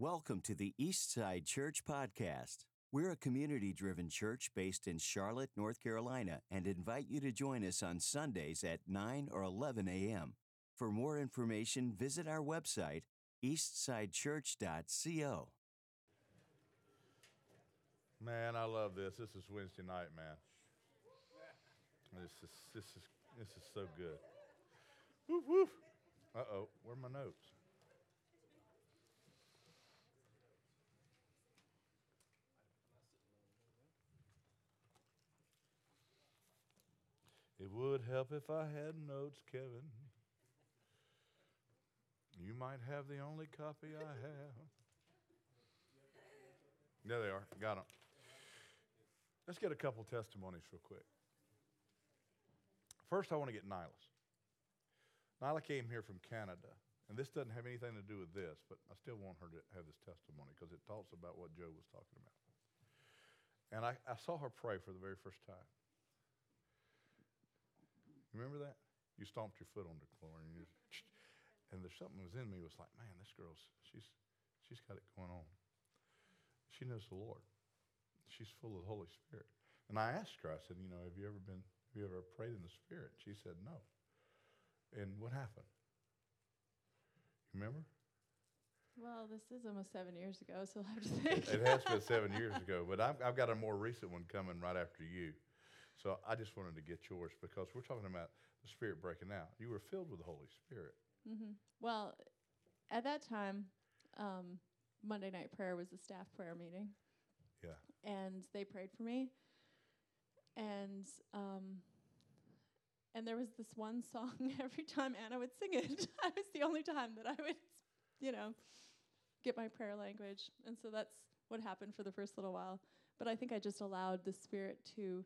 Welcome to the Eastside Church Podcast. We're a community driven church based in Charlotte, North Carolina, and invite you to join us on Sundays at 9 or 11 a.m. For more information, visit our website, eastsidechurch.co. Man, I love this. This is Wednesday night, man. This is this is this is so good. Woof woof. Uh oh, where are my notes? It would help if I had notes, Kevin. You might have the only copy I have. There they are. Got them. Let's get a couple testimonies real quick. First, I want to get Nyla's. Nyla came here from Canada, and this doesn't have anything to do with this, but I still want her to have this testimony because it talks about what Joe was talking about. And I, I saw her pray for the very first time. You remember that? You stomped your foot on the floor, and you just, and there's something was in me was like, man, this girl's she's she's got it going on. She knows the Lord. She's full of the Holy Spirit. And I asked her, I said, you know, have you ever been have you ever prayed in the Spirit? She said, no. And what happened? You remember? Well, this is almost seven years ago, so I'll have to think. It has been seven years ago, but I've, I've got a more recent one coming right after you. So I just wanted to get yours because we're talking about the Spirit breaking out. You were filled with the Holy Spirit. hmm Well, at that time, um, Monday night prayer was a staff prayer meeting, Yeah. and they prayed for me. And um, and there was this one song every time Anna would sing it. I was the only time that I would, you know, get my prayer language, and so that's what happened for the first little while. But I think I just allowed the Spirit to.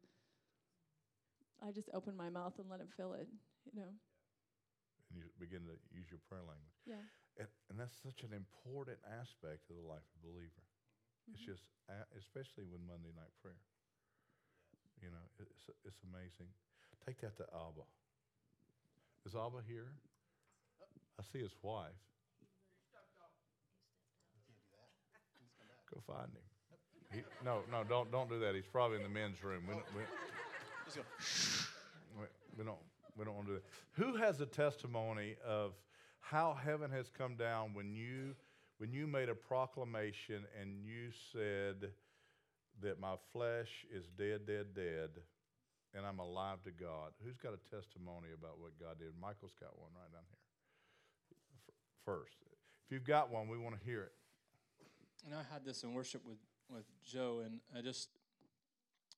I just open my mouth and let Him fill it, you know. And you begin to use your prayer language. Yeah. And, and that's such an important aspect of the life of a believer. It's Mhm. just, especially with Monday night prayer. You know, it's, it's amazing. Take that to Abba. Is Abba here? I see his wife. Go find him. He, no, no, don't don't do that. He's probably in the men's room. We we don't we don't want to do that. Who has a testimony of how heaven has come down when you when you made a proclamation and you said that my flesh is dead, dead, dead, and I'm alive to God? Who's got a testimony about what God did? Michael's got one right down here. First, if you've got one, we want to hear it. And I had this in worship with, with Joe, and I just,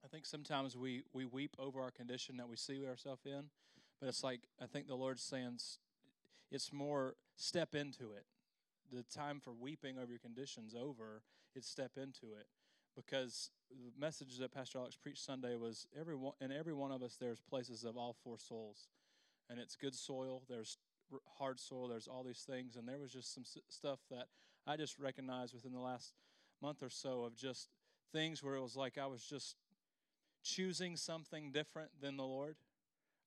I think sometimes we, we weep over our condition that we see ourselves in, but it's like, I think the Lord's saying it's more step into it. The time for weeping over your condition's over, it's step into it. Because the message that Pastor Alex preached Sunday was every one, in every one of us, there's places of all four souls. And it's good soil, there's hard soil, there's all these things. And there was just some stuff that I just recognized within the last month or so of just things where it was like I was just choosing something different than the Lord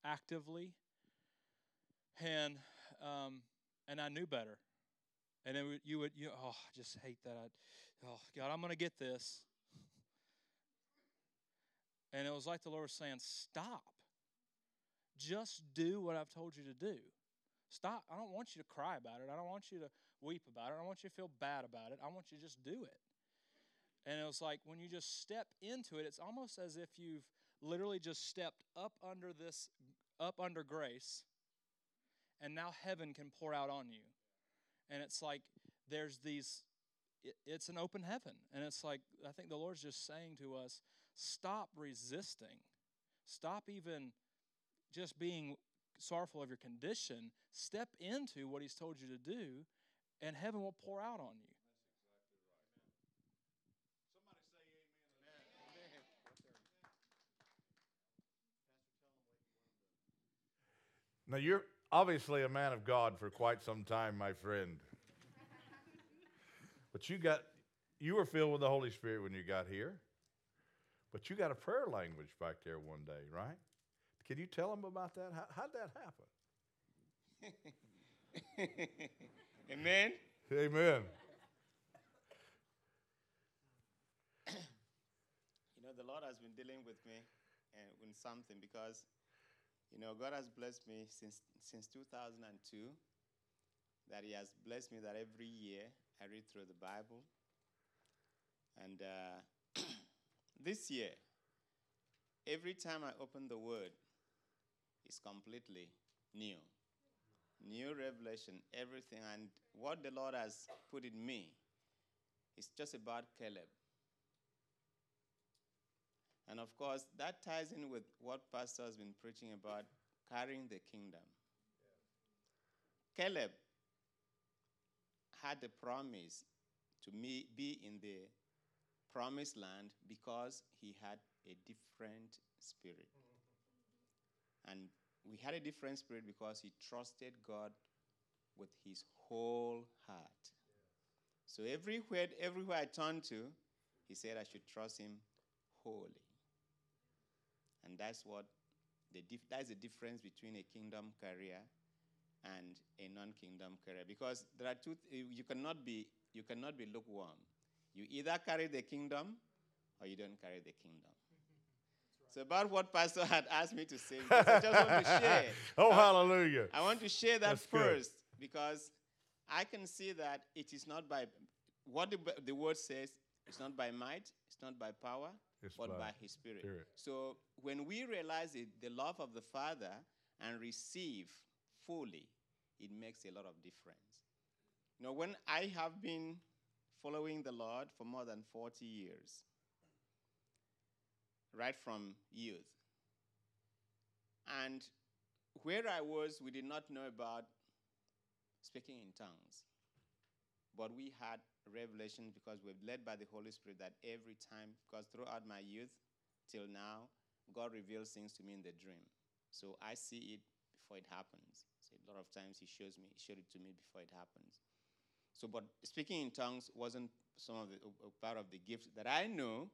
actively, and um, and I knew better. And would, you would you oh I just hate that. I, oh God, I'm gonna get this. And it was like the Lord was saying, "Stop. Just do what I've told you to do." Stop. I don't want you to cry about it. I don't want you to weep about it. I don't want you to feel bad about it. I want you to just do it. And it was like when you just step into it, it's almost as if you've literally just stepped up under this, up under grace, and now heaven can pour out on you. And it's like there's these, it, it's an open heaven. And it's like, I think the Lord's just saying to us stop resisting, stop even just being sorrowful of your condition, step into what He's told you to do, and heaven will pour out on you. Now, you're obviously a man of God for quite some time, my friend. but you got, you were filled with the Holy Spirit when you got here. But you got a prayer language back there one day, right? Can you tell them about that? How, how'd that happen? Amen. Amen. you know, the Lord has been dealing with me and with something because you know, God has blessed me since since 2002. That He has blessed me that every year I read through the Bible, and uh, this year, every time I open the Word, it's completely new, new revelation, everything, and what the Lord has put in me. It's just about Caleb. And of course, that ties in with what Pastor has been preaching about carrying the kingdom. Caleb had a promise to me be in the promised land because he had a different spirit. And we had a different spirit because he trusted God with his whole heart. So everywhere, everywhere I turned to, he said I should trust him wholly. And that's what the dif- that's the difference between a kingdom career and a non-kingdom career. Because there are two. Th- you cannot be you cannot be lukewarm. You either carry the kingdom or you don't carry the kingdom. So about what Pastor had asked me to say, I just want to share. oh, I- hallelujah. I want to share that That's good. first because I can see that it is not by what the, the word says. It's not by might. It's not by power, It's but by by His Spirit. Spirit. So when we realize it, the love of the Father and receive fully, it makes a lot of difference. You know, when I have been following the Lord for more than 40 years, right from youth, and where I was, we did not know about speaking in tongues. But we had revelation because we're led by the Holy Spirit that every time, because throughout my youth till now, God reveals things to me in the dream. So I see it before it happens. So a lot of times He shows me, He showed it to me before it happens. So, but speaking in tongues wasn't some of the part of the gift that I know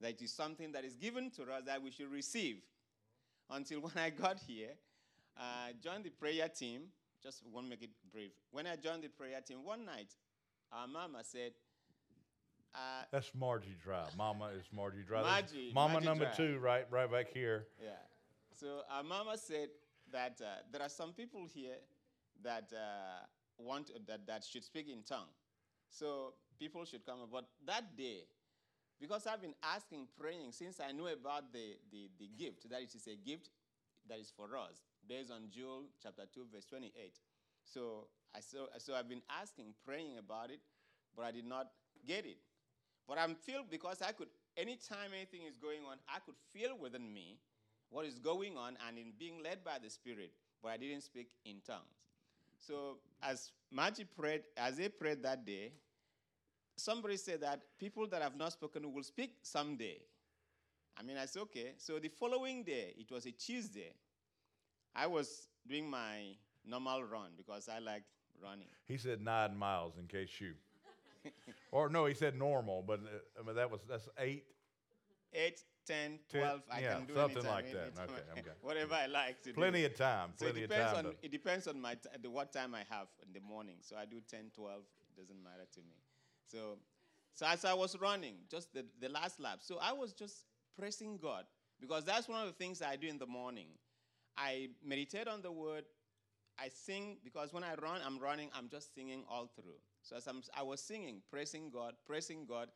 that is something that is given to us that we should receive. Until when I got here, uh, I joined the prayer team. Just want to make it brief. When I joined the prayer team one night, our mama said, uh, That's Margie Drive. Mama is Margie Drive. Margie- Mama Margie number Drive. two, right, right back here. Yeah. So our mama said that uh, there are some people here that uh, want that, that should speak in tongue. So people should come. But that day, because I've been asking, praying since I knew about the, the, the gift, that it is a gift that is for us, based on Joel chapter 2, verse 28. So I so, so I've been asking, praying about it, but I did not get it. But I'm filled because I could, anytime anything is going on, I could feel within me what is going on and in being led by the Spirit, but I didn't speak in tongues. So as Maggie prayed, as they prayed that day, somebody said that people that have not spoken will speak someday. I mean, I said, okay. So the following day, it was a Tuesday, I was doing my normal run because I like running. He said nine miles in case you. or no, he said normal, but uh, I mean, that was that's eight. 8, 10, Ten- I yeah, can do something anytime, like that. anytime, Okay, okay. whatever I like to do. Plenty of time. So Plenty it of depends time. on to- it depends on my t- the what time I have in the morning. So I do 10, 12, doesn't matter to me. So so as I was running, just the, the last lap. So I was just praising God because that's one of the things I do in the morning. I meditate on the word. I sing because when I run, I'm running, I'm just singing all through. So as I'm, I was singing, praising God, praising God,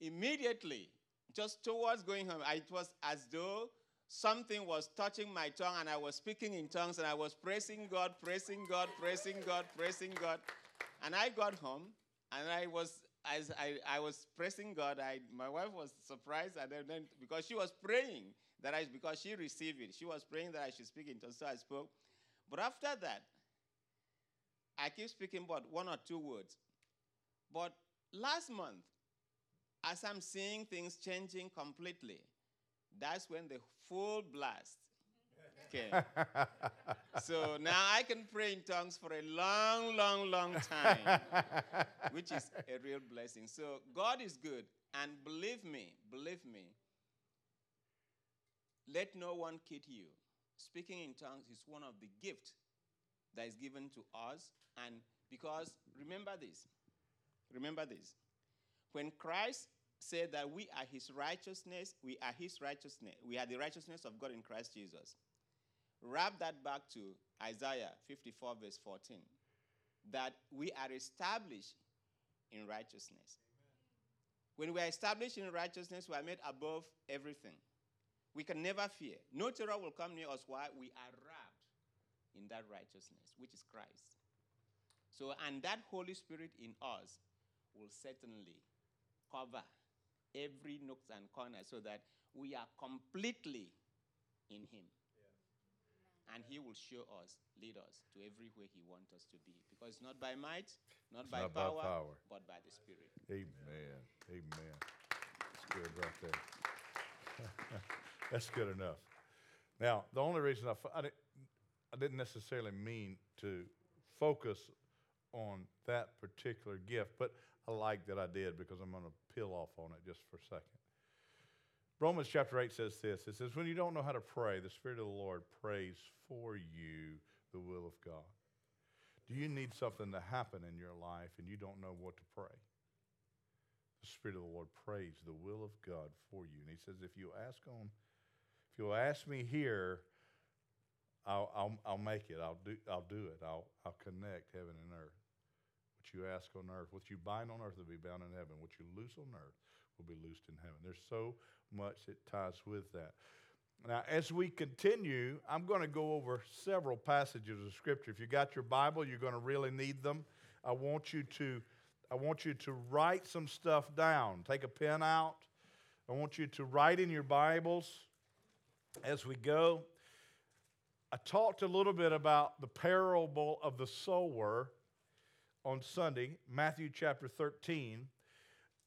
immediately, just towards going home, I, it was as though something was touching my tongue and I was speaking in tongues and I was praising God, praising God, praising God, praising God. And I got home and I was as I, I was praising God, I, my wife was surprised and then, because she was praying that I because she received it. She was praying that I should speak in tongues. So I spoke. But after that, I keep speaking but one or two words. But last month, as I'm seeing things changing completely, that's when the full blast came. so now I can pray in tongues for a long, long, long time, which is a real blessing. So God is good. And believe me, believe me, let no one kid you. Speaking in tongues is one of the gifts that is given to us. And because, remember this, remember this. When Christ said that we are his righteousness, we are his righteousness, we are the righteousness of God in Christ Jesus. Wrap that back to Isaiah 54, verse 14, that we are established in righteousness. When we are established in righteousness, we are made above everything. We can never fear. No terror will come near us while we are wrapped in that righteousness, which is Christ. So, and that Holy Spirit in us will certainly cover every nook and corner so that we are completely in Him. And He will show us, lead us to everywhere He wants us to be. Because it's not by might, not, by, not by power, power. but by the Spirit. Amen. Amen. That's good right there. That's good enough. Now, the only reason I, f- I, didn't, I didn't necessarily mean to focus on that particular gift, but I like that I did because I'm going to peel off on it just for a second. Romans chapter 8 says this it says, When you don't know how to pray, the Spirit of the Lord prays for you the will of God. Do you need something to happen in your life and you don't know what to pray? The Spirit of the Lord prays the will of God for you. And He says, If you ask on, if you'll ask me here, I'll, I'll, I'll make it. I'll do, I'll do it. I'll, I'll connect heaven and earth. What you ask on earth, what you bind on earth will be bound in heaven. What you loose on earth will be loosed in heaven. There's so much that ties with that. Now, as we continue, I'm going to go over several passages of Scripture. If you got your Bible, you're going to really need them. I want you to, I want you to write some stuff down. Take a pen out. I want you to write in your Bibles as we go. I talked a little bit about the parable of the sower on Sunday, Matthew chapter 13.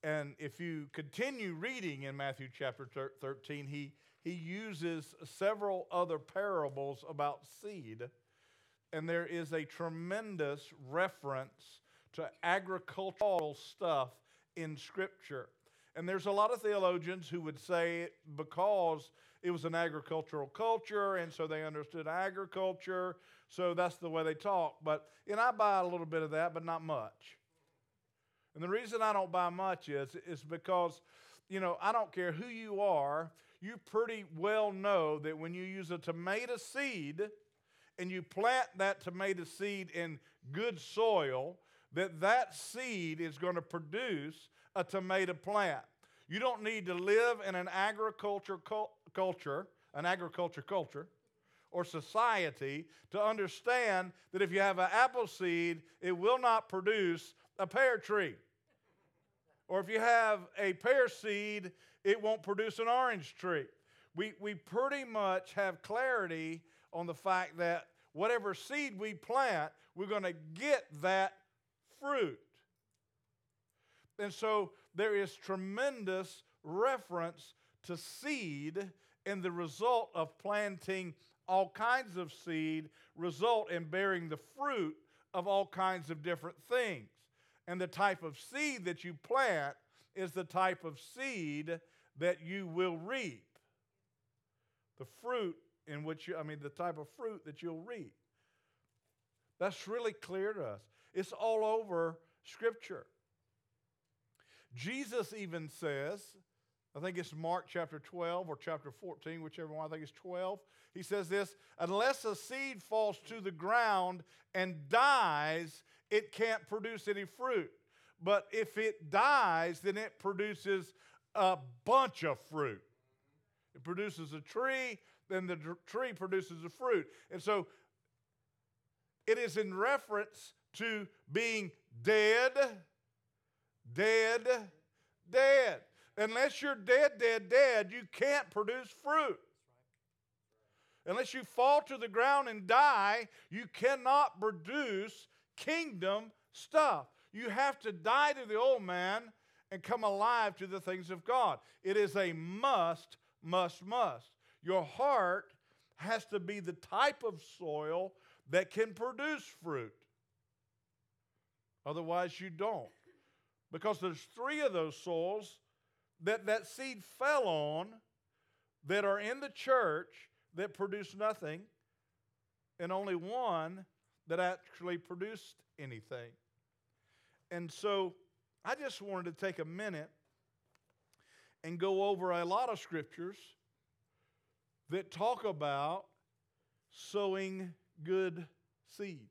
And if you continue reading in Matthew chapter 13, he, he uses several other parables about seed. And there is a tremendous reference to agricultural stuff in Scripture. And there's a lot of theologians who would say because it was an agricultural culture, and so they understood agriculture, so that's the way they talk. But, and I buy a little bit of that, but not much. And the reason I don't buy much is, is because, you know, I don't care who you are, you pretty well know that when you use a tomato seed and you plant that tomato seed in good soil, that that seed is going to produce a tomato plant. You don't need to live in an agriculture culture, an agriculture culture, or society to understand that if you have an apple seed, it will not produce a pear tree. Or if you have a pear seed, it won't produce an orange tree. We, we pretty much have clarity on the fact that whatever seed we plant, we're going to get that fruit. And so there is tremendous reference to seed and the result of planting all kinds of seed result in bearing the fruit of all kinds of different things. And the type of seed that you plant is the type of seed that you will reap. The fruit in which you, I mean, the type of fruit that you'll reap. That's really clear to us. It's all over Scripture. Jesus even says, I think it's Mark chapter 12 or chapter 14, whichever one, I think it's 12. He says this Unless a seed falls to the ground and dies, it can't produce any fruit. But if it dies, then it produces a bunch of fruit. It produces a tree, then the tree produces a fruit. And so it is in reference to being dead, dead, dead. Unless you're dead, dead, dead, you can't produce fruit. Unless you fall to the ground and die, you cannot produce kingdom stuff. You have to die to the old man and come alive to the things of God. It is a must, must, must. Your heart has to be the type of soil that can produce fruit. Otherwise, you don't. Because there's three of those soils that that seed fell on that are in the church that produce nothing, and only one that actually produced anything. And so I just wanted to take a minute and go over a lot of scriptures that talk about sowing good seed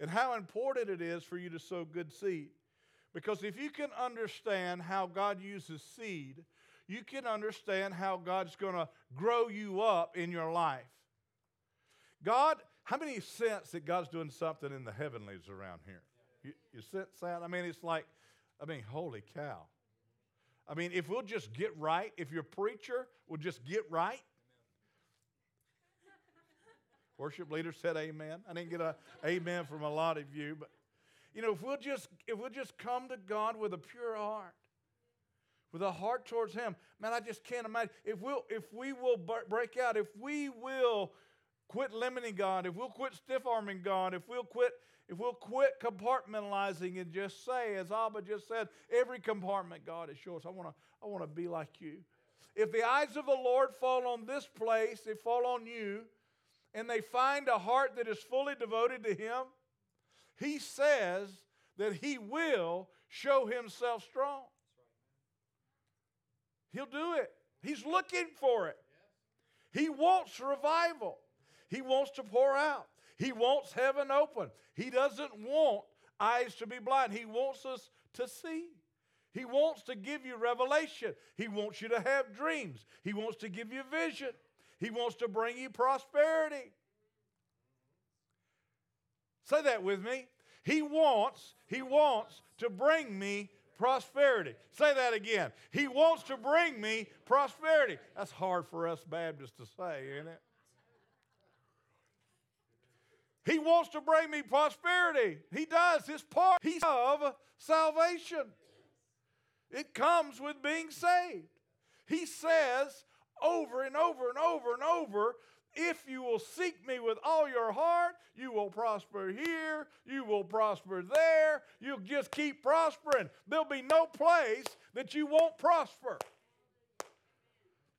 and how important it is for you to sow good seed. Because if you can understand how God uses seed, you can understand how God's going to grow you up in your life. God, how many sense that God's doing something in the heavenlies around here? You, you sense that? I mean, it's like, I mean, holy cow. I mean, if we'll just get right, if your preacher will just get right, Worship leader said amen. I didn't get a amen from a lot of you, but you know, if we'll just if we'll just come to God with a pure heart, with a heart towards Him, man, I just can't imagine if we'll if we will break out, if we will quit limiting God, if we'll quit stiff arming God, if we'll quit if we'll quit compartmentalizing and just say, as Abba just said, every compartment, God, is yours. I want to I want to be like you. If the eyes of the Lord fall on this place, they fall on you and they find a heart that is fully devoted to Him, He says that He will show Himself strong. He'll do it. He's looking for it. He wants revival. He wants to pour out. He wants heaven open. He doesn't want eyes to be blind. He wants us to see. He wants to give you revelation. He wants you to have dreams. He wants to give you vision. He wants to bring you prosperity. Say that with me. He wants, he wants to bring me prosperity. Say that again. He wants to bring me prosperity. That's hard for us Baptists to say, isn't it? He wants to bring me prosperity. He does. His part He's of salvation. It comes with being saved. He says, over and over and over and over. If you will seek me with all your heart, you will prosper here, you will prosper there, you'll just keep prospering. There'll be no place that you won't prosper.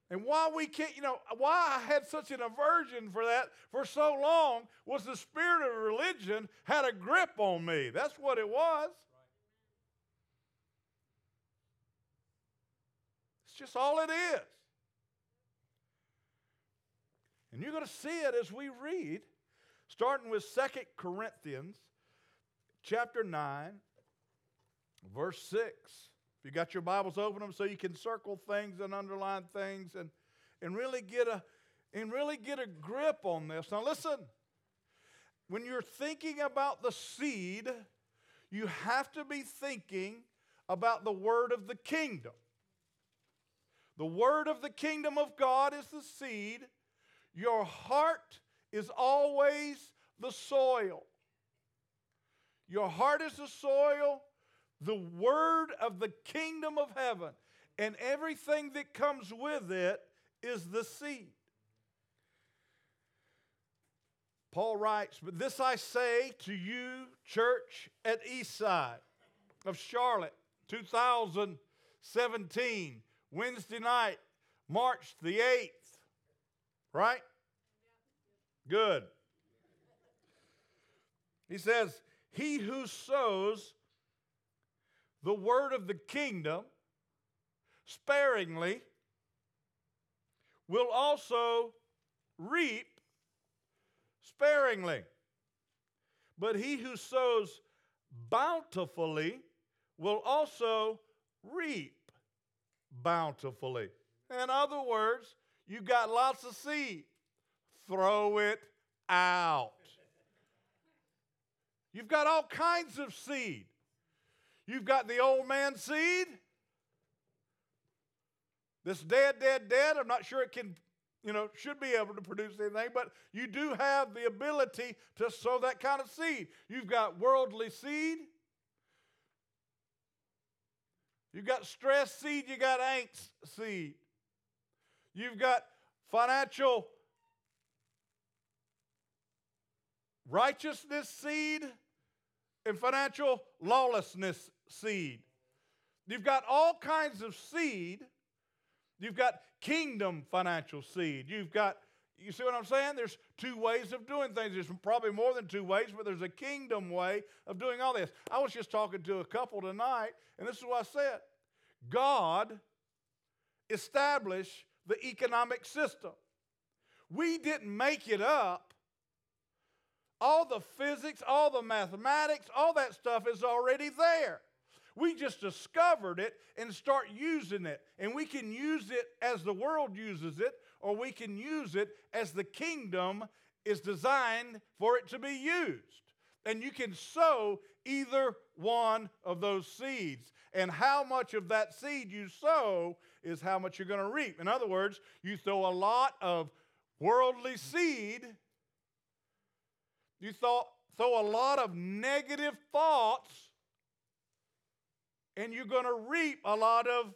And why we can't, you know, why I had such an aversion for that for so long was the spirit of religion had a grip on me. That's what it was. It's just all it is. And you're going to see it as we read, starting with Second Corinthians chapter 9, verse 6. If you got your Bibles, open them so you can circle things and underline things and, and really get a and really get a grip on this. Now listen, when you're thinking about the seed, you have to be thinking about the word of the kingdom. The word of the kingdom of God is the seed, your heart is always the soil. Your heart is the soil, the word of the kingdom of heaven, and everything that comes with it is the seed. Paul writes, But this I say to you, church at Eastside of Charlotte, 2017, Wednesday night, March the 8th. Right? Good. He says, He who sows the word of the kingdom sparingly will also reap sparingly. But he who sows bountifully will also reap bountifully. In other words, you got lots of seed. Throw it out. You've got all kinds of seed. You've got the old man seed. This dead, dead, dead. I'm not sure it can, you know, should be able to produce anything, but you do have the ability to sow that kind of seed. You've got worldly seed. You've got stress seed. You got angst seed. You've got financial righteousness seed and financial lawlessness seed. You've got all kinds of seed. You've got kingdom financial seed. You've got, you see what I'm saying? There's two ways of doing things. There's probably more than two ways, but there's a kingdom way of doing all this. I was just talking to a couple tonight, and this is what I said God established the economic system. We didn't make it up. All the physics, all the mathematics, all that stuff is already there. We just discovered it and start using it. And we can use it as the world uses it, or we can use it as the kingdom is designed for it to be used. And you can sow either one of those seeds. And how much of that seed you sow is how much you're going to reap. In other words, you throw a lot of worldly seed, you throw, throw a lot of negative thoughts, and you're going to reap a lot of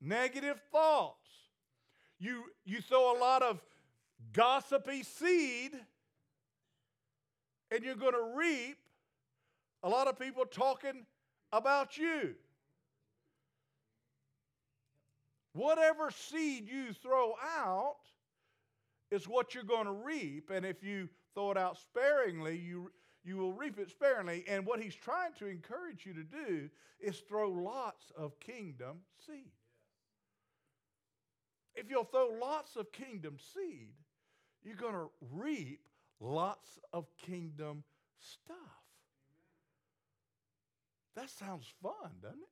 negative thoughts. You, you throw a lot of gossipy seed, and you're going to reap a lot of people talking about you. Whatever seed you throw out is what you're going to reap. And if you throw it out sparingly, you, you will reap it sparingly. And what he's trying to encourage you to do is throw lots of kingdom seed. If you'll throw lots of kingdom seed, you're going to reap lots of kingdom stuff. That sounds fun, doesn't it?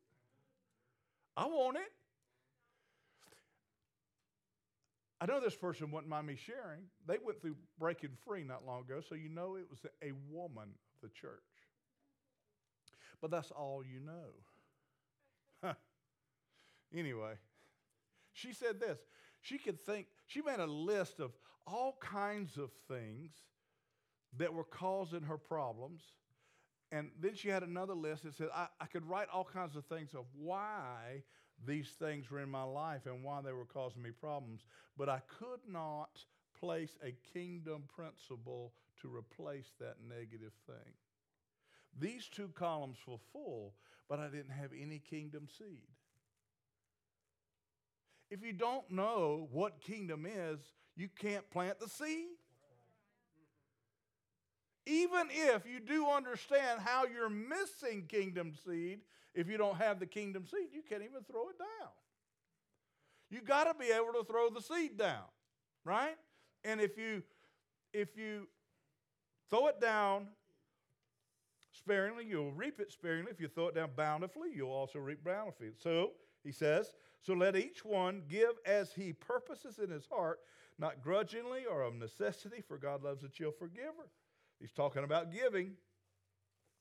I want it. I know this person wouldn't mind me sharing. They went through breaking free not long ago, so you know it was a woman of the church. But that's all you know. anyway, she said this. She could think, she made a list of all kinds of things that were causing her problems. And then she had another list that said, I, I could write all kinds of things of why these things were in my life and why they were causing me problems. But I could not place a kingdom principle to replace that negative thing. These two columns were full, but I didn't have any kingdom seed. If you don't know what kingdom is, you can't plant the seed. Even if you do understand how you're missing kingdom seed, if you don't have the kingdom seed, you can't even throw it down. You got to be able to throw the seed down, right? And if you if you throw it down sparingly, you'll reap it sparingly. If you throw it down bountifully, you'll also reap bountifully. So he says, so let each one give as he purposes in his heart, not grudgingly or of necessity, for God loves a cheerful giver. He's talking about giving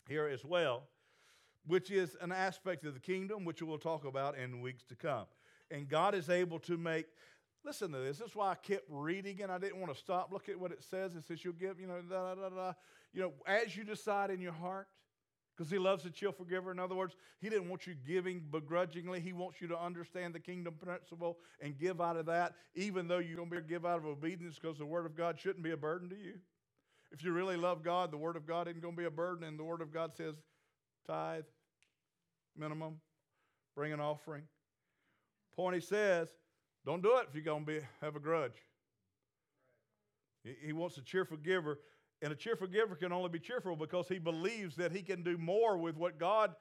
here as well, which is an aspect of the kingdom, which we'll talk about in weeks to come. And God is able to make, listen to this. This is why I kept reading and I didn't want to stop. Look at what it says. It says you'll give, you know, da, da, da, da. You know, as you decide in your heart, because he loves a cheerful giver. In other words, he didn't want you giving begrudgingly. He wants you to understand the kingdom principle and give out of that, even though you're going to be give out of obedience because the word of God shouldn't be a burden to you. If you really love God, the word of God isn't going to be a burden, and the word of God says tithe, minimum, bring an offering. Point he says, don't do it if you're going to be, have a grudge. He, wants a cheerful giver and a cheerful giver can only be cheerful because he believes that he can do more with what God,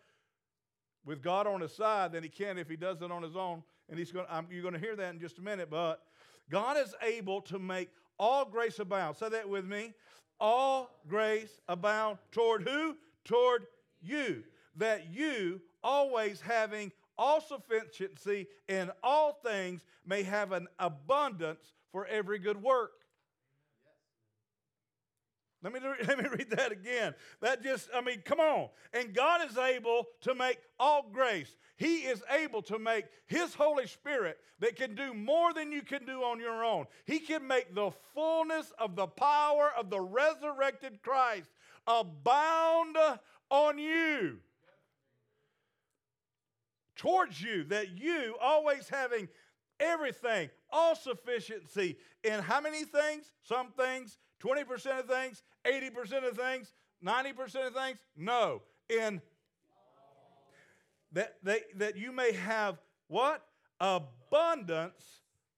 with God on his side than he can if he does it on his own. And he's going, I'm, you're going to hear that in just a minute. But God is able to make all grace abound. Say that with me. All grace abound toward who? Toward you. That you, always having all sufficiency in all things, may have an abundance for every good work. Let me, let me read that again. That just, I mean, come on. And God is able to make all grace. He is able to make His Holy Spirit that can do more than you can do on your own. He can make the fullness of the power of the resurrected Christ abound on you. Towards you, that you, always having everything, all sufficiency in how many things? Some things, 20% of things, 80% of things, 90% of things? No. In that, that, that you may have what? Abundance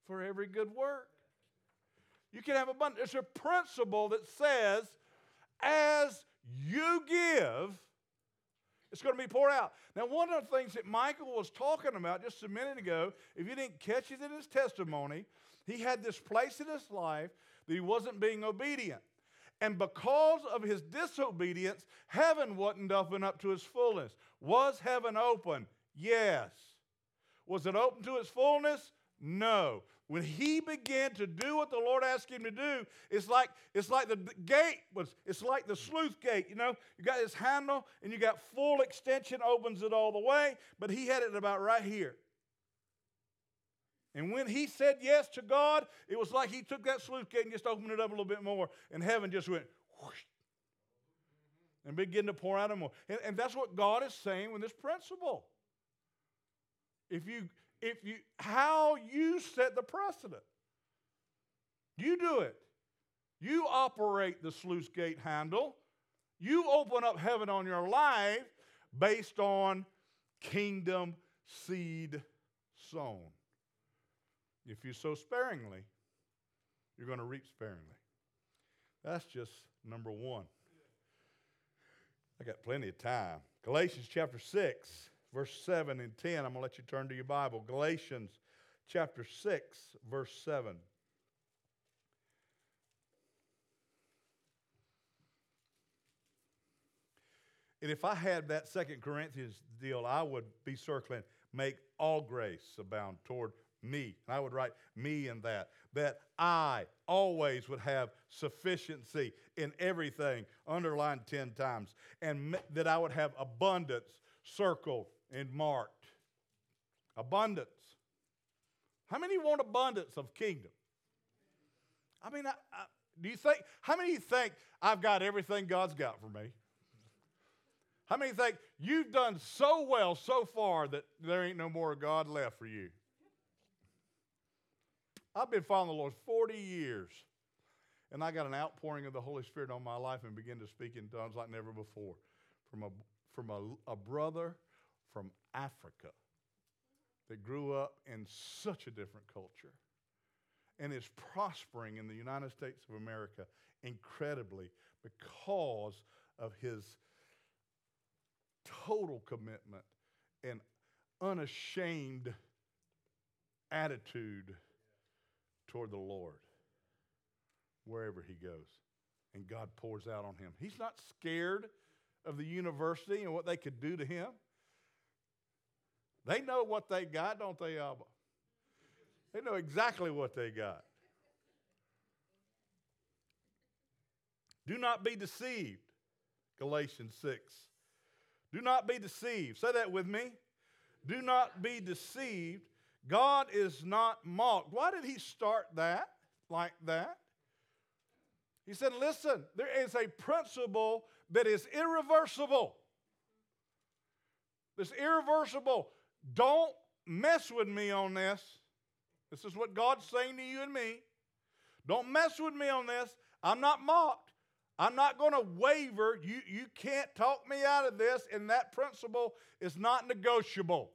for every good work. You can have abundance. It's a principle that says, as you give, It's going to be poured out. Now, one of the things that Michael was talking about just a minute ago, if you didn't catch it in his testimony, he had this place in his life that he wasn't being obedient. And because of his disobedience, heaven wasn't open up to its fullness. Was heaven open? Yes. Was it open to its fullness? No. When he began to do what the Lord asked him to do, it's like it's like the gate was it's like the sluice gate, you know. You got this handle and you got full extension opens it all the way, but he had it about right here. And when he said yes to God, it was like he took that sluice gate and just opened it up a little bit more, and heaven just went whoosh, and began to pour out more. And, and that's what God is saying with this principle. If you, if you, how you set the precedent, you do it. You operate the sluice gate handle. You open up heaven on your life based on kingdom seed sown. If you sow sparingly, you're going to reap sparingly. That's just number one. I got plenty of time. Galatians chapter 6, verse 7 and 10. I'm going to let you turn to your Bible. Galatians chapter 6, verse 7. And if I had that Second Corinthians deal, I would be circling, make all grace abound toward me. And I would write me in that. That I always would have sufficiency in everything, underlined 10 times. And that I would have abundance circled and marked. Abundance. How many want abundance of kingdom? I mean, I, I, do you think, how many think I've got everything God's got for me? How many think you've done so well so far that there ain't no more God left for you? I've been following the Lord 40 years, and I got an outpouring of the Holy Spirit on my life and began to speak in tongues like never before. From a, from a, a brother from Africa that grew up in such a different culture and is prospering in the United States of America incredibly because of his total commitment and unashamed attitude toward the Lord wherever he goes. And God pours out on him. He's not scared of the university and what they could do to him. They know what they got, don't they, Abba? They know exactly what they got. Do not be deceived, Galatians 6. Do not be deceived. Say that with me. Do not be deceived. God is not mocked. Why did he start that like that? He said, Listen, there is a principle that is irreversible. This irreversible. Don't mess with me on this. This is what God's saying to you and me. Don't mess with me on this. I'm not mocked. I'm not going to waver. You, you can't talk me out of this, and that principle is not negotiable.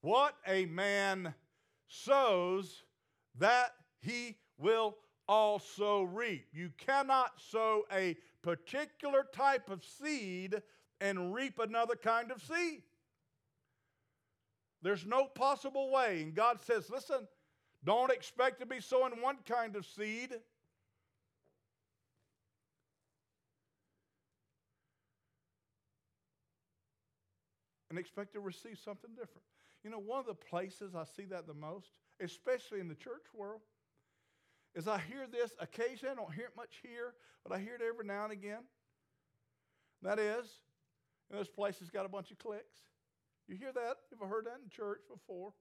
What a man sows, that he will also reap. You cannot sow a particular type of seed and reap another kind of seed. There's no possible way. And God says, listen, don't expect to be sowing one kind of seed. And expect to receive something different. You know, one of the places I see that the most, especially in the church world, is I hear this occasionally. I don't hear it much here, but I hear it every now and again. That is, you know, this place has got a bunch of cliques. You hear that? You've heard that in church before.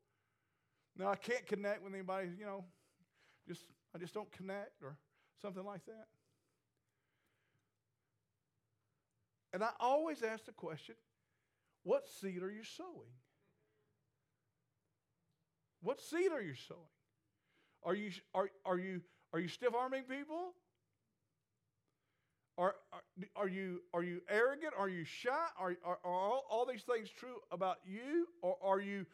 Now I can't connect with anybody, you know, just I just don't connect or something like that. And I always ask the question, what seed are you sowing? What seed are you sowing? Are you, are, are you, are you stiff arming people? Are, are, are, you, are you arrogant? Are you shy? Are, are, are all, all these things true about you? Or are you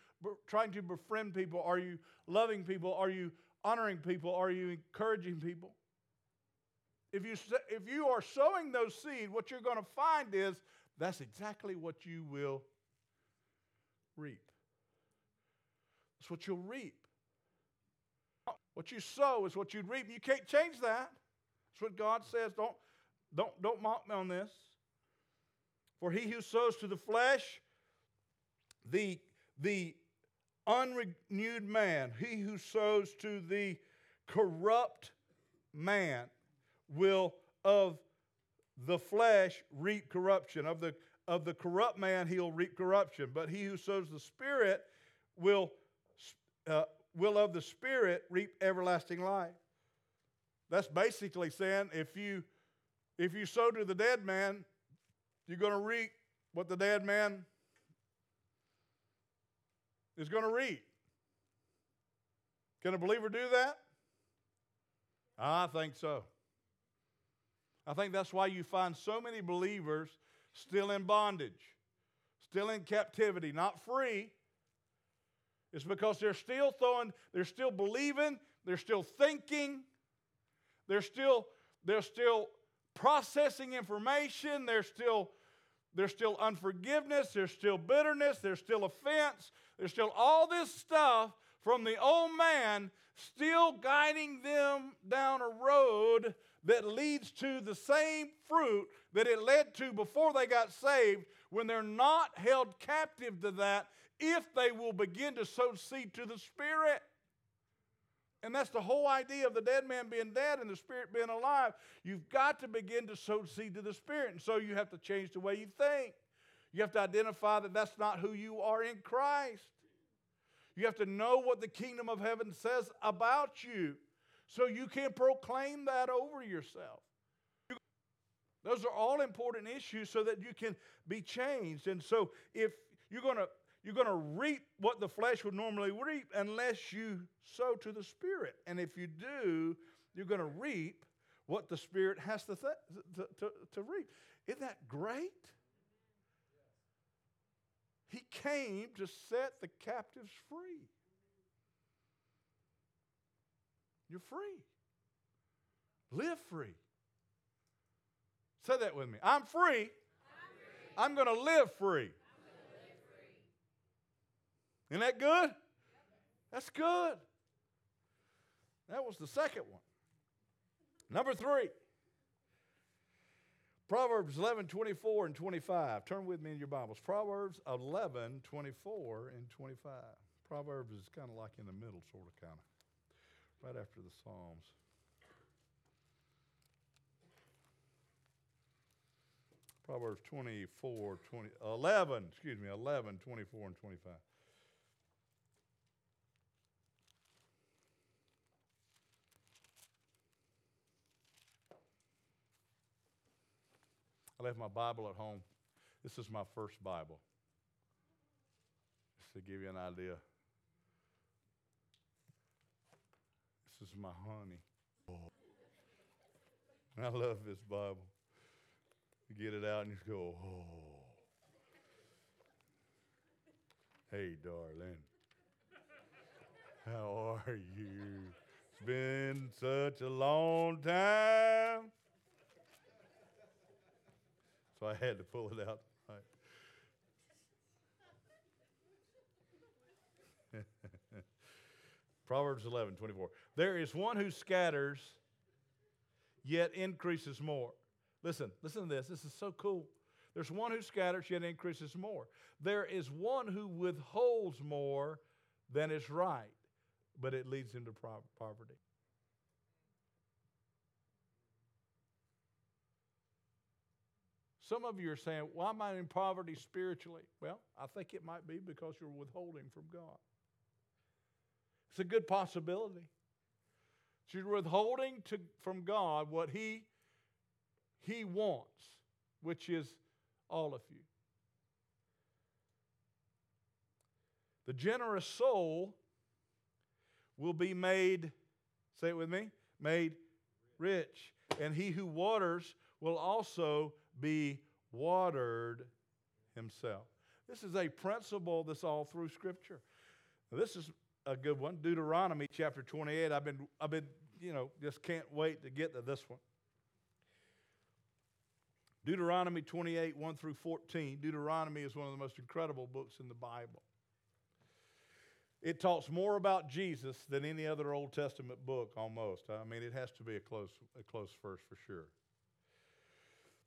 trying to befriend people? Are you loving people? Are you honoring people? Are you encouraging people? If you, if you are sowing those seeds, what you're going to find is that's exactly what you will reap. That's what you'll reap. What you sow is what you reap. You can't change that. That's what God says. Don't, don't, don't mock me on this. For he who sows to the flesh, the, the unrenewed man, he who sows to the corrupt man, will of the flesh reap corruption. Of the, of the corrupt man, he'll reap corruption. But he who sows the Spirit will, uh, will of the Spirit reap everlasting life. That's basically saying if you, if you sow to the dead man, you're going to reap what the dead man is going to reap. Can a believer do that? I think so. I think that's why you find so many believers still in bondage, still in captivity, not free. It's because they're still throwing, they're still believing, they're still thinking, they're still, they're still processing information, there's still there's still unforgiveness, there's still bitterness, there's still offense, there's still all this stuff from the old man still guiding them down a road that leads to the same fruit that it led to before they got saved when they're not held captive to that if they will begin to sow seed to the Spirit. And that's the whole idea of the dead man being dead and the spirit being alive. You've got to begin to sow seed to the spirit. And so you have to change the way you think. You have to identify that that's not who you are in Christ. You have to know what the kingdom of heaven says about you so you can proclaim that over yourself. Those are all important issues so that you can be changed. And so if you're going to you're going to reap what the flesh would normally reap unless you sow to the Spirit. And if you do, you're going to reap what the Spirit has to, th- to, to, to reap. Isn't that great? He came to set the captives free. You're free. Live free. Say that with me. I'm free. I'm, free. I'm going to live free. Isn't that good? That's good. That was the second one. Number three. Proverbs 11, 24 and 25. Turn with me in your Bibles. Proverbs 11, 24 and 25. Proverbs is kind of like in the middle, sort of, kind of, right after the Psalms. Proverbs 24, 20, 11, excuse me, 11, 24 and 25. I left my Bible at home. This is my first Bible. Just to give you an idea. This is my honey. I love this Bible. You get it out and you just go, oh. Hey, darling. How are you? It's been such a long time. So I had to pull it out. Proverbs 11, 24. There is one who scatters, yet increases more. Listen, listen to this. This is so cool. There's one who scatters, yet increases more. There is one who withholds more than is right, but it leads him to poverty. Some of you are saying, Why am I in poverty spiritually? Well, I think it might be because you're withholding from God. It's a good possibility. So you're withholding to, from God what He, he wants, which is all of you. The generous soul will be made, say it with me, made rich. And he who waters will also be watered himself. This is a principle that's all through Scripture. Now, this is a good one. Deuteronomy chapter 28. I've been, I've been, you know, just can't wait to get to this one. Deuteronomy 28, 1 through 14. Deuteronomy is one of the most incredible books in the Bible. It talks more about Jesus than any other Old Testament book, almost. I mean, it has to be a close, a close verse for sure.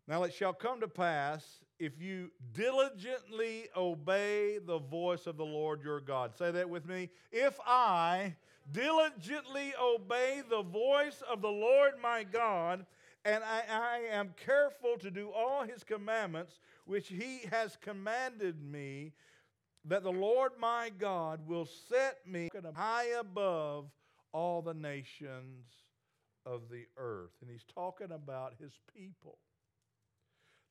Now it shall come to pass if you diligently obey the voice of the Lord your God. Say that with me. If I diligently obey the voice of the Lord my God, and I, I, am careful to do all his commandments which he has commanded me, that the Lord my God will set me high above all the nations of the earth. And he's talking about his people.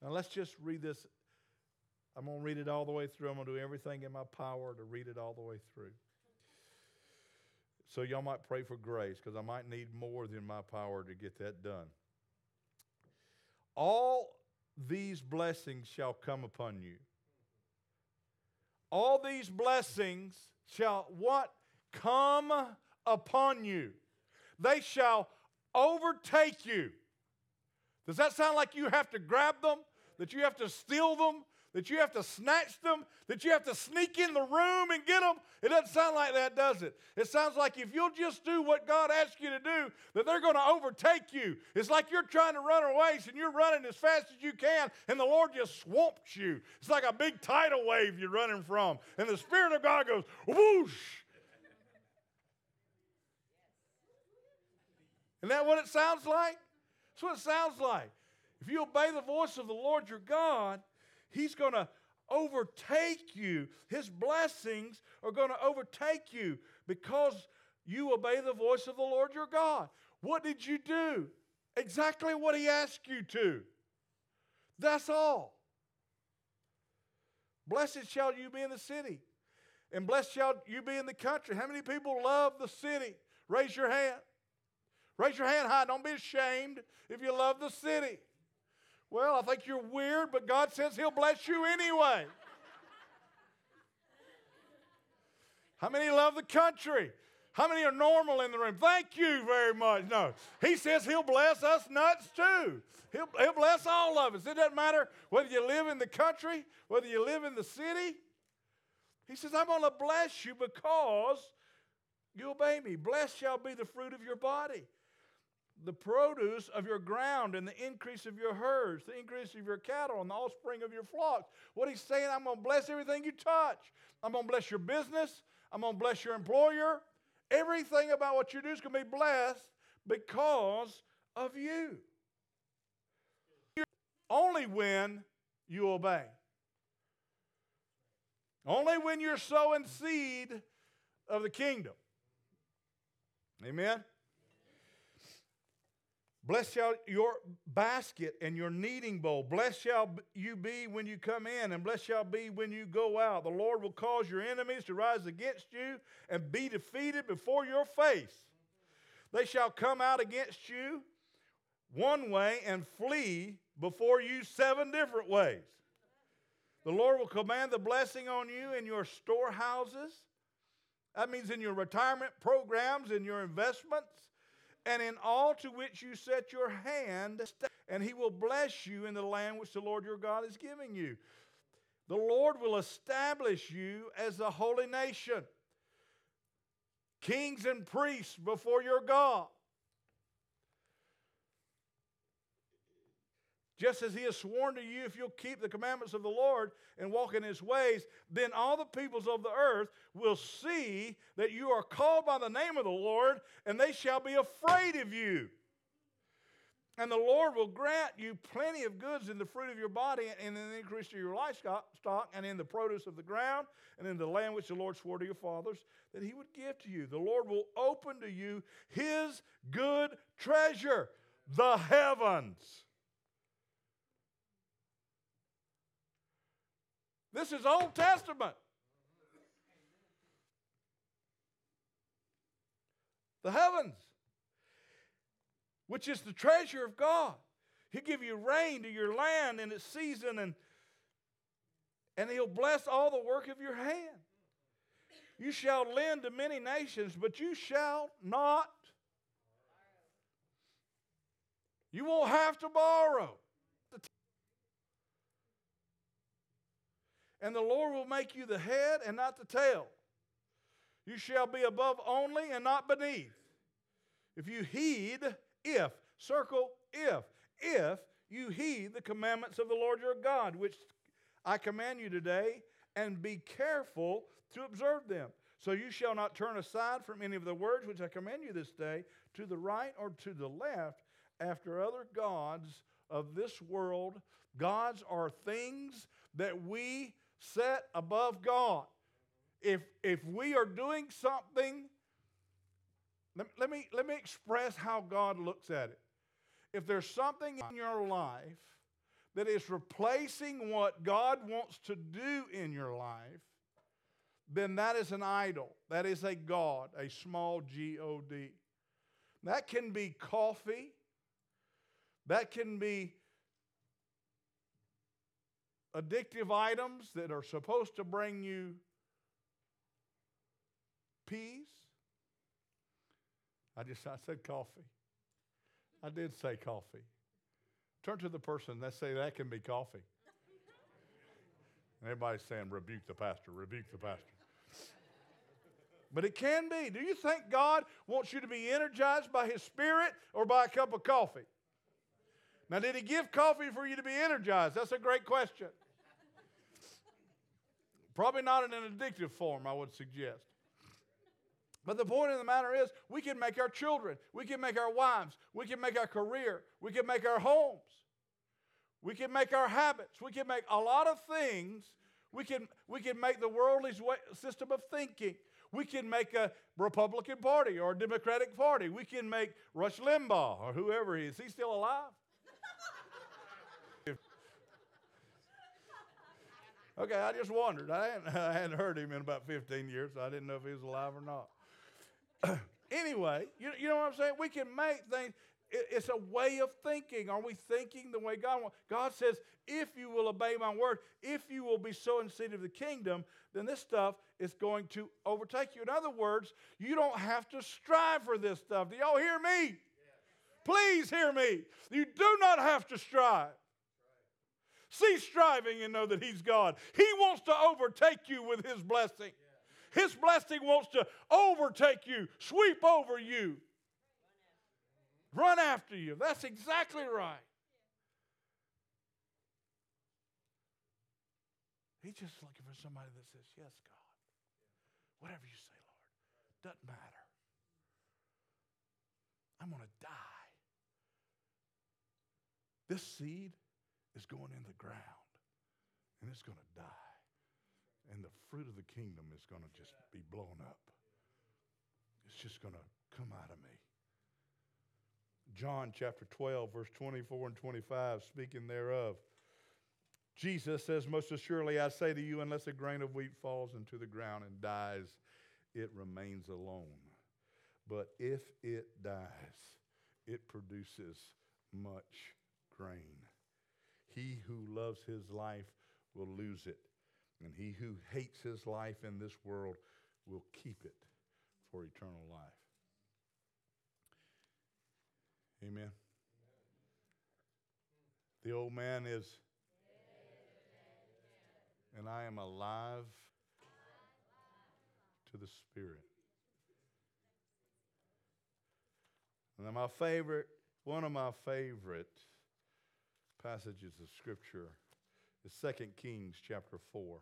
Now let's just read this. I'm going to read it all the way through. I'm going to do everything in my power to read it all the way through. So y'all might pray for grace because I might need more than my power to get that done. All these blessings shall come upon you all these blessings shall what? Come upon you. They shall overtake you. Does that sound like you have to grab them? That you have to steal them? that you have to snatch them, that you have to sneak in the room and get them. It doesn't sound like that, does it? It sounds like if you'll just do what God asks you to do, that they're going to overtake you. It's like you're trying to run a race and you're running as fast as you can, and the Lord just swamps you. It's like a big tidal wave you're running from, and the Spirit of God goes whoosh. Isn't that what it sounds like? That's what it sounds like. If you obey the voice of the Lord your God, He's going to overtake you. His blessings are going to overtake you because you obey the voice of the Lord your God. What did you do? Exactly what He asked you to. That's all. Blessed shall you be in the city, and blessed shall you be in the country. How many people love the city? Raise your hand. Raise your hand high. Don't be ashamed if you love the city. Well, I think you're weird, but God says He'll bless you anyway. How many love the country? How many are normal in the room? Thank you very much. No, He says He'll bless us nuts too. He'll, he'll bless all of us. It doesn't matter whether you live in the country, whether you live in the city. He says, I'm going to bless you because you obey me. Blessed shall be the fruit of your body the produce of your ground and the increase of your herds, the increase of your cattle and the offspring of your flocks. What he's saying, I'm going to bless everything you touch. I'm going to bless your business. I'm going to bless your employer. Everything about what you do is going to be blessed because of you. Only when you obey. Only when you're sowing seed of the kingdom. Amen? Blessed shall your basket and your kneading bowl. Blessed shall you be when you come in, and blessed shall be when you go out. The Lord will cause your enemies to rise against you and be defeated before your face. They shall come out against you one way and flee before you seven different ways. The Lord will command the blessing on you in your storehouses. That means in your retirement programs, in your investments and in all to which you set your hand, and he will bless you in the land which the Lord your God is giving you. The Lord will establish you as a holy nation, kings and priests before your God. Just as he has sworn to you, if you'll keep the commandments of the Lord and walk in his ways, then all the peoples of the earth will see that you are called by the name of the Lord, and they shall be afraid of you. And the Lord will grant you plenty of goods in the fruit of your body, and in the increase of your livestock, and in the produce of the ground, and in the land which the Lord swore to your fathers that he would give to you. The Lord will open to you his good treasure, the heavens This is Old Testament. The heavens, which is the treasure of God. He'll give you rain to your land in its season, and, and He'll bless all the work of your hand. You shall lend to many nations, but you shall not. You won't have to borrow. And the Lord will make you the head and not the tail. You shall be above only and not beneath. If you heed, if, circle if, if you heed the commandments of the Lord your God, which I command you today, and be careful to observe them. So you shall not turn aside from any of the words which I command you this day to the right or to the left after other gods of this world. Gods are things that we set above God. If, if we are doing something, let, let, me, let me express how God looks at it. If there's something in your life that is replacing what God wants to do in your life, then that is an idol. That is a God, a small G O D. That can be coffee. That can be addictive items that are supposed to bring you peace. I just I said coffee. I did say coffee. Turn to the person that say that can be coffee. And everybody's saying, rebuke the pastor, rebuke the pastor. But it can be. Do you think God wants you to be energized by His Spirit or by a cup of coffee? Now, did He give coffee for you to be energized? That's a great question. Probably not in an addictive form, I would suggest. But the point of the matter is, we can make our children, we can make our wives, we can make our career, we can make our homes, we can make our habits, we can make a lot of things. We can, we can make the worldly system of thinking. We can make a Republican Party or a Democratic Party. We can make Rush Limbaugh or whoever he is. He's still alive. Okay, I just wondered. I hadn't, I hadn't heard him in about 15 years, so I didn't know if he was alive or not. anyway, you, you know what I'm saying? We can make things. It's a way of thinking. Are we thinking the way God wants? God says, if you will obey my word, if you will be so in seed of the kingdom, then this stuff is going to overtake you. In other words, you don't have to strive for this stuff. Do y'all hear me? Please hear me. You do not have to strive. Cease striving and know that He's God. He wants to overtake you with His blessing. His blessing wants to overtake you, sweep over you run after you. That's exactly right. He's just looking for somebody that says, Yes, God. Whatever you say, Lord. Doesn't matter. I'm going to die. This seed is going in the ground and it's going to die. And the fruit of the kingdom is going to just be blown up. It's just going to come out of me. John chapter 12, verse 24 and 25, speaking thereof. Jesus says, Most assuredly I say to you, unless a grain of wheat falls into the ground and dies, it remains alone. But if it dies, it produces much grain. He who loves his life will lose it, and he who hates his life in this world will keep it for eternal life. Amen. The old man is, and I am alive to the Spirit. And my favorite, one of my favorite passages of Scripture is 2 Kings chapter 4.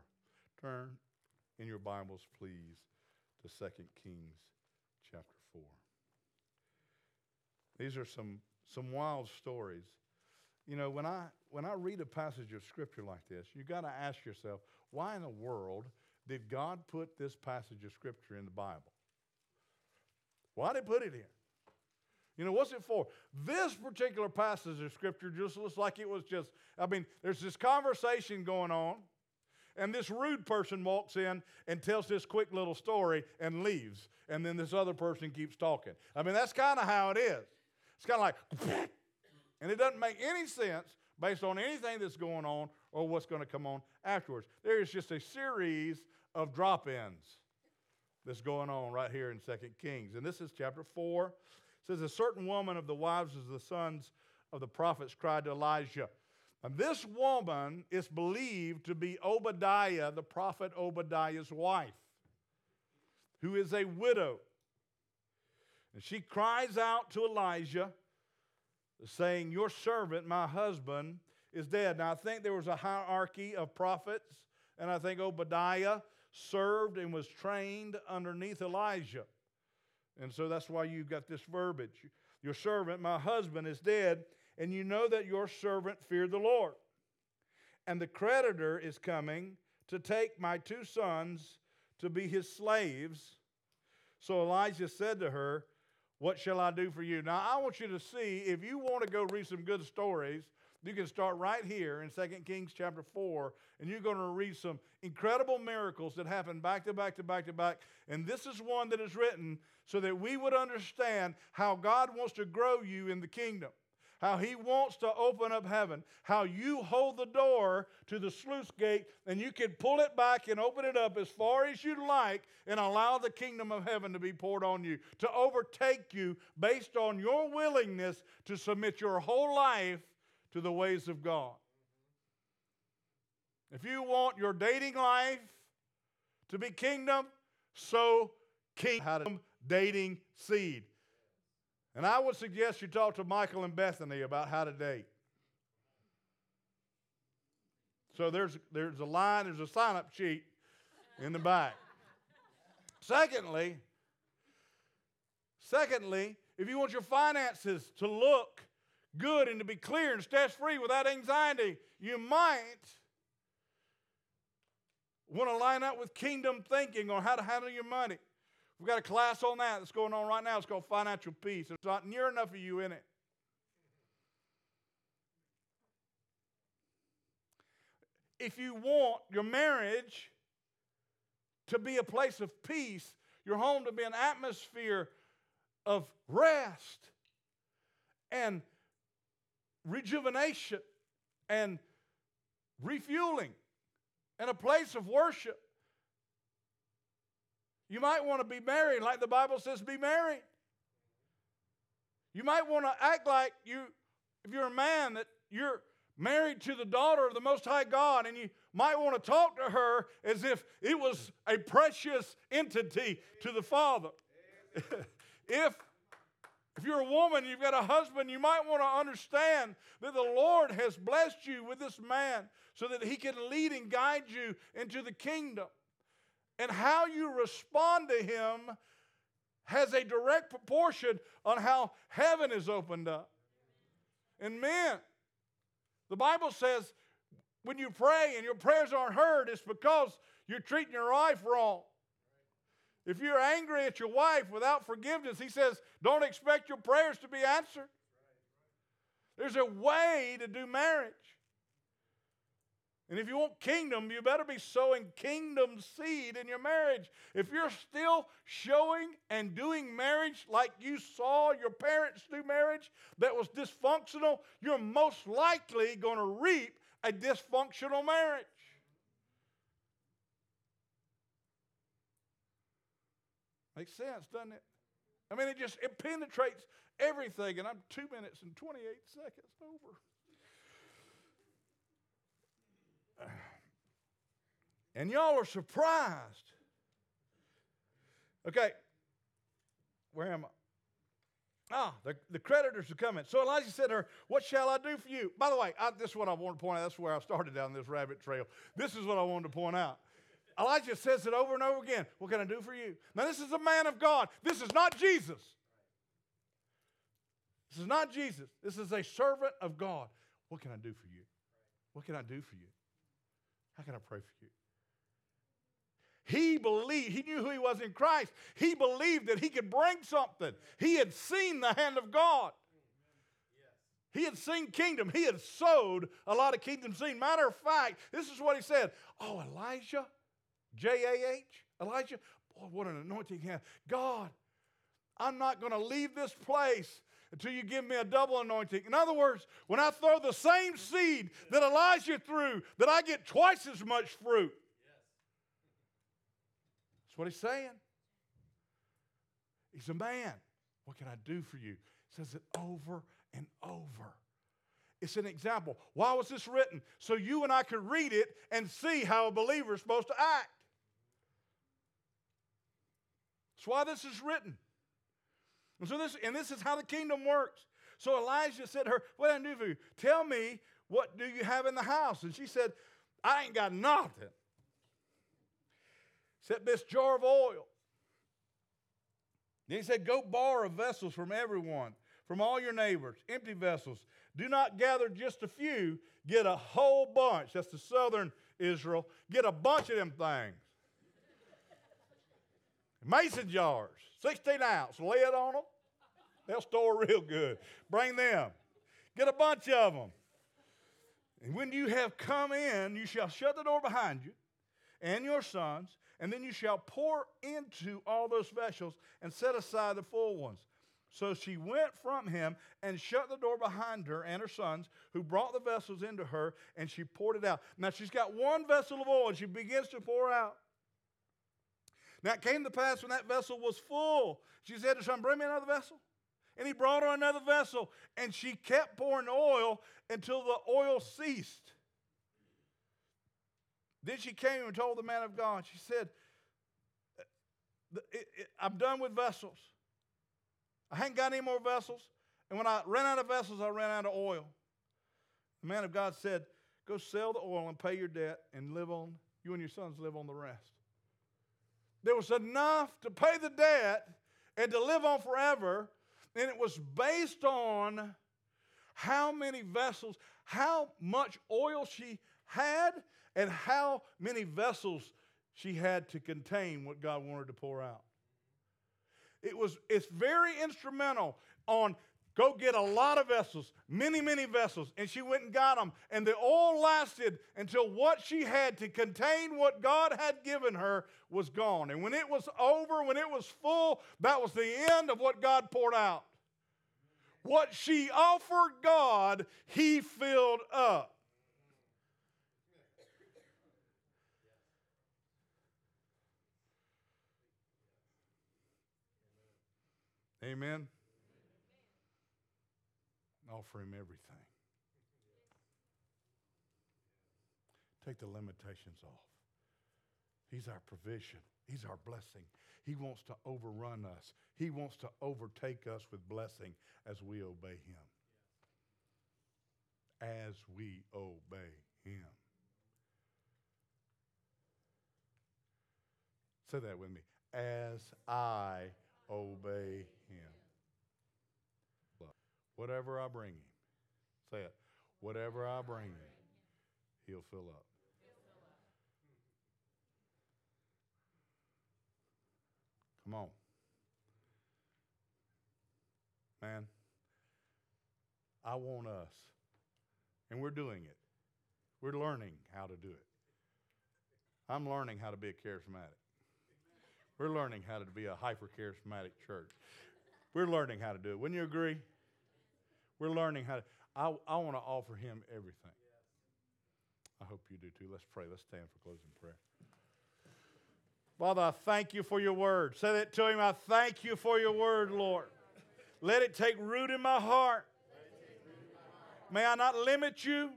Turn in your Bibles, please, to 2 Kings chapter 4. These are some, some wild stories. You know, when I, when I read a passage of Scripture like this, you got to ask yourself, why in the world did God put this passage of Scripture in the Bible? Why did he put it in? You know, what's it for? This particular passage of Scripture just looks like it was just, I mean, there's this conversation going on, and this rude person walks in and tells this quick little story and leaves, and then this other person keeps talking. I mean, that's kind of how it is. It's kind of like, and it doesn't make any sense based on anything that's going on or what's going to come on afterwards. There is just a series of drop ins that's going on right here in 2 Kings. And this is chapter 4. Says, A certain woman of the wives of the sons of the prophets cried to Elisha, And this woman is believed to be Obadiah, the prophet Obadiah's wife, who is a widow. And she cries out to Elisha, saying, Your servant, my husband, is dead. Now, I think there was a hierarchy of prophets, and I think Obadiah served and was trained underneath Elijah. And so that's why you've got this verbiage. Your servant, my husband, is dead, and you know that your servant feared the Lord. And the creditor is coming to take my two sons to be his slaves. So Elisha said to her, What shall I do for you? Now, I want you to see if you want to go read some good stories, you can start right here in 2 Kings chapter 4, and you're going to read some incredible miracles that happen back to back to back to back. And this is one that is written so that we would understand how God wants to grow you in the kingdom how he wants to open up heaven, how you hold the door to the sluice gate and you can pull it back and open it up as far as you'd like and allow the kingdom of heaven to be poured on you, to overtake you based on your willingness to submit your whole life to the ways of God. If you want your dating life to be kingdom, sow kingdom dating seed. And I would suggest you talk to Michael and Bethany about how to date. So there's, there's a line, there's a sign up sheet in the back. secondly, secondly, if you want your finances to look good and to be clear and stress free without anxiety, you might want to line up with kingdom thinking on how to handle your money. We've got a class on that that's going on right now. It's called Financial Peace. There's not near enough of you in it. If you want your marriage to be a place of peace, your home to be an atmosphere of rest and rejuvenation and refueling and a place of worship, you might want to be married, like the Bible says, be married. You might want to act like you, if you're a man, that you're married to the daughter of the Most High God, and you might want to talk to her as if it was a precious entity to the Father. if if you're a woman, you've got a husband, you might want to understand that the Lord has blessed you with this man so that he can lead and guide you into the kingdom. And how you respond to him has a direct proportion on how heaven is opened up. And men, the Bible says when you pray and your prayers aren't heard, it's because you're treating your wife wrong. If you're angry at your wife without forgiveness, he says, don't expect your prayers to be answered. There's a way to do marriage. And if you want kingdom, you better be sowing kingdom seed in your marriage. If you're still showing and doing marriage like you saw your parents do marriage that was dysfunctional, you're most likely going to reap a dysfunctional marriage. Makes sense, doesn't it? I mean, it just it penetrates everything, and I'm two minutes and 28 seconds over. And y'all are surprised. Okay, where am I? Ah, the, the creditors are coming. So Elisha said to her, What shall I do for you? By the way, I, this is what I want to point out. That's where I started down this rabbit trail. This is what I wanted to point out. Elisha says it over and over again. What can I do for you? Now, this is a man of God. This is not Jesus. This is not Jesus. This is a servant of God. What can I do for you? What can I do for you? How can I pray for you? He believed, he knew who he was in Christ. He believed that he could bring something. He had seen the hand of God. He had seen kingdom. He had sowed a lot of kingdom seed. Matter of fact, this is what he said. Oh, Elijah, J A H, Elijah, boy, what an anointing he had. God, I'm not going to leave this place until you give me a double anointing. In other words, when I throw the same seed that Elijah threw, that I get twice as much fruit. That's what he's saying. He's a man. What can I do for you? He says it over and over. It's an example. Why was this written? So you and I could read it and see how a believer is supposed to act. That's why this is written. And so this, and this is how the kingdom works. So Elisha said to her, What I do for you? Tell me what do you have in the house? And she said, I ain't got nothing. Except this jar of oil. Then he said, Go borrow vessels from everyone, from all your neighbors, empty vessels. Do not gather just a few, get a whole bunch. That's the southern Israel. Get a bunch of them things. Mason jars, 16 ounce, it on them. They'll store real good. Bring them. Get a bunch of them. And when you have come in, you shall shut the door behind you and your sons, and then you shall pour into all those vessels and set aside the full ones. So she went from him and shut the door behind her and her sons, who brought the vessels into her, and she poured it out. Now she's got one vessel of oil, and she begins to pour out. Now it came to pass when that vessel was full, she said to son, Bring me another vessel. And he brought her another vessel, and she kept pouring oil until the oil ceased. Then she came and told the man of God, she said, I'm done with vessels. I ain't got any more vessels. And when I ran out of vessels, I ran out of oil. The man of God said, Go sell the oil and pay your debt and live on, you and your sons live on the rest. There was enough to pay the debt and to live on forever. And it was based on how many vessels, how much oil she had, and how many vessels she had to contain what God wanted to pour out. It was, it's very instrumental on go get a lot of vessels, many, many vessels. And she went and got them. And the oil lasted until what she had to contain what God had given her was gone. And when it was over, when it was full, that was the end of what God poured out. What she offered God, He filled up. Amen. Offer him everything. Take the limitations off. He's our provision. He's our blessing. He wants to overrun us. He wants to overtake us with blessing as we obey him. As we obey him. Say that with me. As I obey him. Whatever I bring him, say it. Whatever I bring him, he'll fill up. Come on. Man, I want us, and we're doing it. We're learning how to do it. I'm learning how to be a charismatic. We're learning how to be a hyper charismatic church. We're learning how to do it. Wouldn't you agree? We're learning how to. I, I want to offer him everything. I hope you do too. Let's pray. Let's stand for closing prayer. Father, I thank you for your word. Say that to him. I thank you for your word, Lord. Let it take root in my heart. May I not limit you.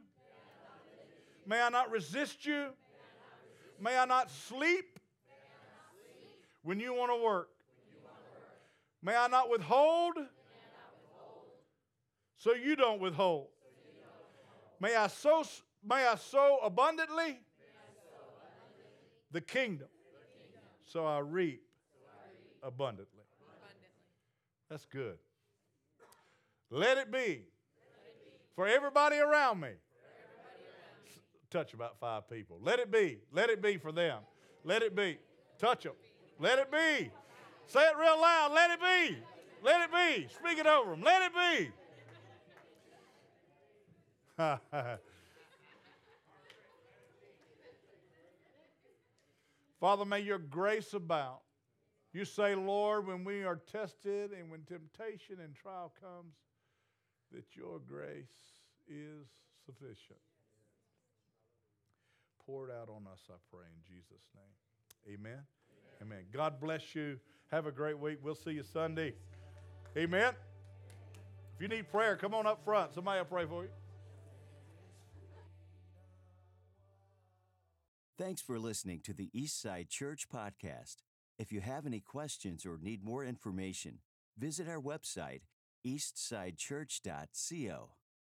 May I not resist you. May I not sleep when you want to work. May I not withhold so you don't withhold. May I sow, may I sow abundantly the kingdom so I reap abundantly. That's good. Let it be for everybody around me. Touch about five people. Let it be. Let it be for them. Let it be. Touch them. Let it be. Say it real loud. Let it be. Let it be. Speak it over them. Let it be. Father, may your grace abound. You say, Lord, when we are tested and when temptation and trial comes, that your grace is sufficient. Pour it out on us, I pray, in Jesus' name. Amen. Amen. God bless you. Have a great week. We'll see you Sunday. Amen. If you need prayer, come on up front. Somebody will pray for you. Thanks for listening to the Eastside Church Podcast. If you have any questions or need more information, visit our website, eastsidechurch.co.